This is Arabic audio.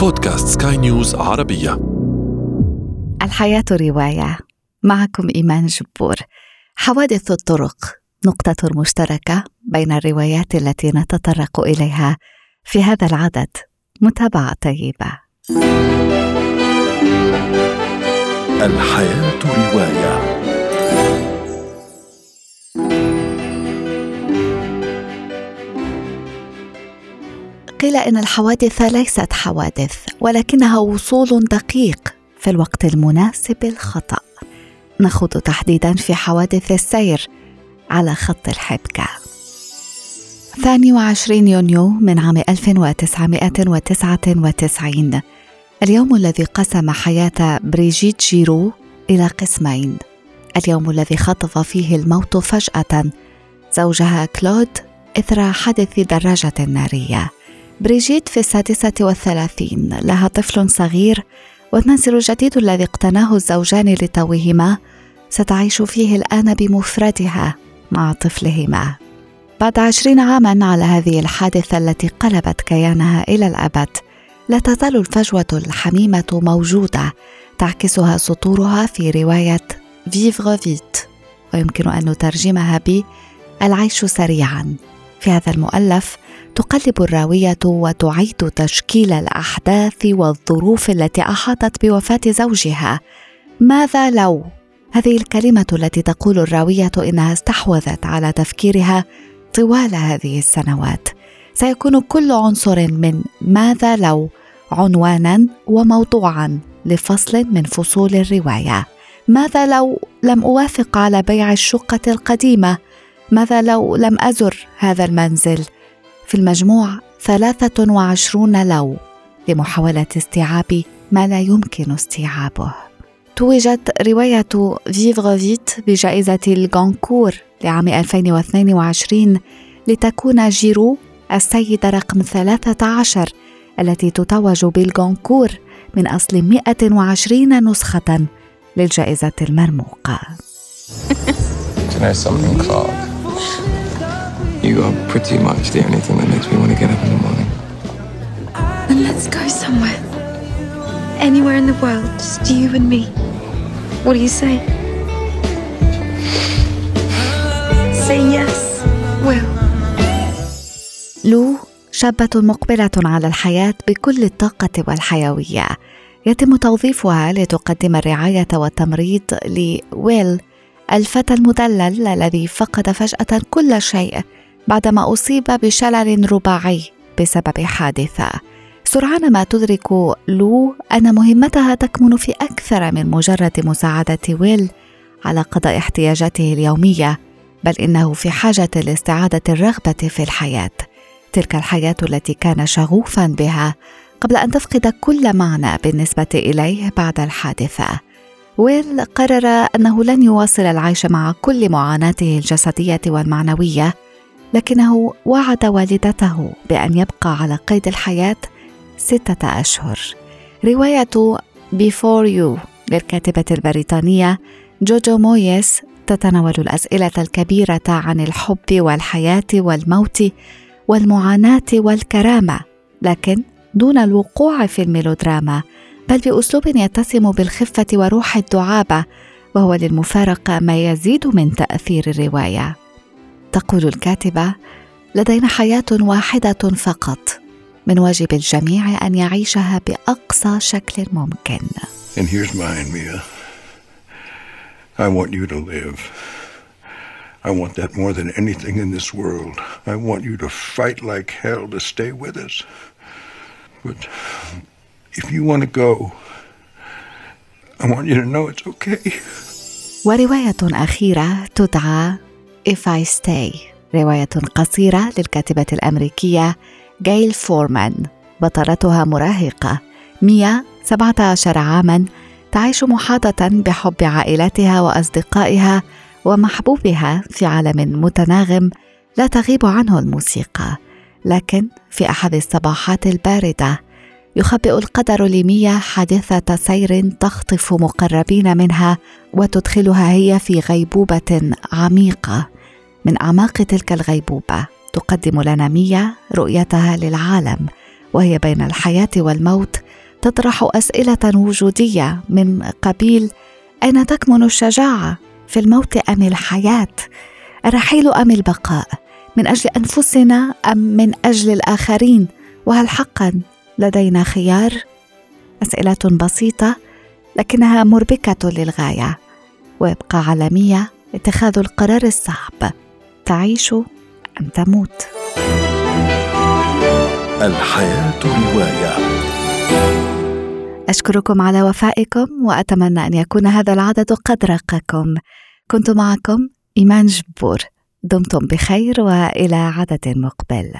بودكاست سكاي نيوز عربية. الحياة رواية. معكم إيمان جبور. حوادث الطرق نقطة مشتركة بين الروايات التي نتطرق إليها في هذا العدد. متابعة طيبة. الحياة رواية. قيل إن الحوادث ليست حوادث ولكنها وصول دقيق في الوقت المناسب الخطا نخوض تحديدا في حوادث السير على خط الحبكة. 22 يونيو من عام 1999 اليوم الذي قسم حياة بريجيت جيرو إلى قسمين. اليوم الذي خطف فيه الموت فجأة زوجها كلود إثر حادث دراجة نارية. بريجيت في السادسة والثلاثين لها طفل صغير والمنزل الجديد الذي اقتناه الزوجان لتوهما ستعيش فيه الآن بمفردها مع طفلهما. بعد عشرين عاما على هذه الحادثة التي قلبت كيانها إلى الأبد لا تزال الفجوة الحميمة موجودة تعكسها سطورها في رواية فيفغ فيت ويمكن أن نترجمها ب العيش سريعا في هذا المؤلف تقلب الراوية وتعيد تشكيل الأحداث والظروف التي أحاطت بوفاة زوجها. ماذا لو؟ هذه الكلمة التي تقول الراوية إنها استحوذت على تفكيرها طوال هذه السنوات. سيكون كل عنصر من ماذا لو عنوانا وموضوعا لفصل من فصول الرواية. ماذا لو لم أوافق على بيع الشقة القديمة ماذا لو لم أزر هذا المنزل؟ في المجموع 23 لو لمحاولة استيعاب ما لا يمكن استيعابه. توجت رواية Vivre vite بجائزة الغونكور لعام 2022 لتكون جيرو السيدة رقم 13 التي تتوج بالغونكور من أصل 120 نسخة للجائزة المرموقة. You are pretty much the only thing that makes me want to get up in the morning. Then let's go somewhere. Anywhere in the world, just you and me. What do you say? Say yes, Will. لو شابة مقبلة على الحياة بكل الطاقة والحيوية يتم توظيفها لتقدم الرعاية والتمريض لويل الفتى المدلل الذي فقد فجأة كل شيء بعدما أصيب بشلل رباعي بسبب حادثة. سرعان ما تدرك لو أن مهمتها تكمن في أكثر من مجرد مساعدة ويل على قضاء احتياجاته اليومية بل إنه في حاجة لاستعادة الرغبة في الحياة. تلك الحياة التي كان شغوفا بها قبل أن تفقد كل معنى بالنسبة إليه بعد الحادثة. ويل قرر أنه لن يواصل العيش مع كل معاناته الجسدية والمعنوية لكنه وعد والدته بأن يبقى على قيد الحياة ستة أشهر. رواية Before You للكاتبة البريطانية جوجو مويس تتناول الأسئلة الكبيرة عن الحب والحياة والموت والمعاناة والكرامة لكن دون الوقوع في الميلودراما بل بأسلوب يتسم بالخفة وروح الدعابة وهو للمفارقة ما يزيد من تأثير الرواية. تقول الكاتبة لدينا حياة واحدة فقط من واجب الجميع أن يعيشها بأقصى شكل ممكن And here's mine, Mia. I want you to live. I want that more than anything in this world. I want you to fight like hell to stay with us. But if you want to go, I want you to know it's okay. ورواية أخيرة تدعى If I Stay رواية قصيرة للكاتبة الأمريكية جايل فورمان. بطلتها مراهقة. ميا 17 عاما تعيش محاطة بحب عائلتها وأصدقائها ومحبوبها في عالم متناغم لا تغيب عنه الموسيقى. لكن في أحد الصباحات الباردة يخبئ القدر لميا حادثة سير تخطف مقربين منها وتدخلها هي في غيبوبة عميقة. من أعماق تلك الغيبوبة تقدم لنا ميا رؤيتها للعالم وهي بين الحياة والموت تطرح أسئلة وجودية من قبيل أين تكمن الشجاعة؟ في الموت أم الحياة؟ الرحيل أم البقاء؟ من أجل أنفسنا أم من أجل الآخرين؟ وهل حقا؟ لدينا خيار أسئلة بسيطة لكنها مربكة للغاية ويبقى على مية اتخاذ القرار الصعب. تعيش أم تموت. الحياة رواية. أشكركم على وفائكم وأتمنى أن يكون هذا العدد قد راقكم كنت معكم إيمان جبور. دمتم بخير وإلى عدد مقبل.